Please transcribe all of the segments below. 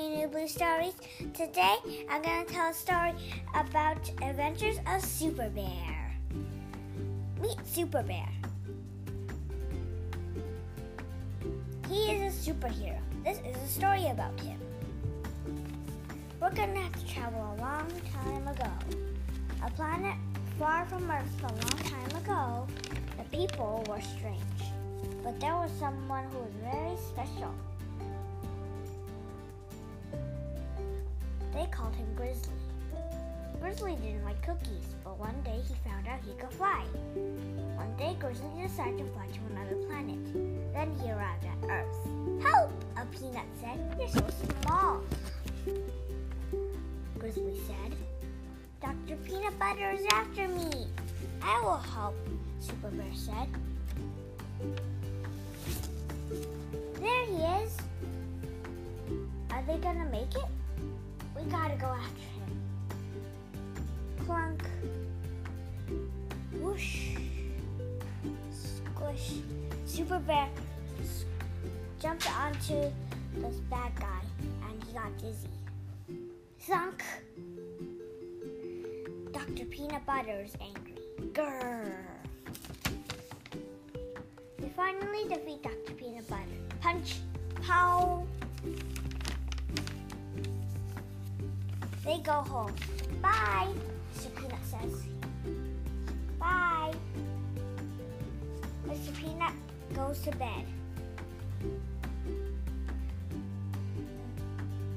Stories. Today I'm going to tell a story about Adventures of Super Bear. Meet Super Bear. He is a superhero. This is a story about him. We're going to have to travel a long time ago. A planet far from Earth a long time ago. The people were strange, but there was someone who was very special. They called him Grizzly. Grizzly didn't like cookies, but one day he found out he could fly. One day, Grizzly decided to fly to another planet. Then he arrived at Earth. Help! A peanut said. You're so small. Grizzly said. Dr. Peanut Butter is after me. I will help, Super Bear said. Super Bear jumped onto this bad guy and he got dizzy. Thunk. Dr. Peanut Butter is angry. Grrr. They finally defeat Dr. Peanut Butter. Punch. Pow. They go home. Bye, Mr. Peanut says. Bye. Goes to bed.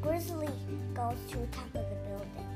Grizzly goes to the top of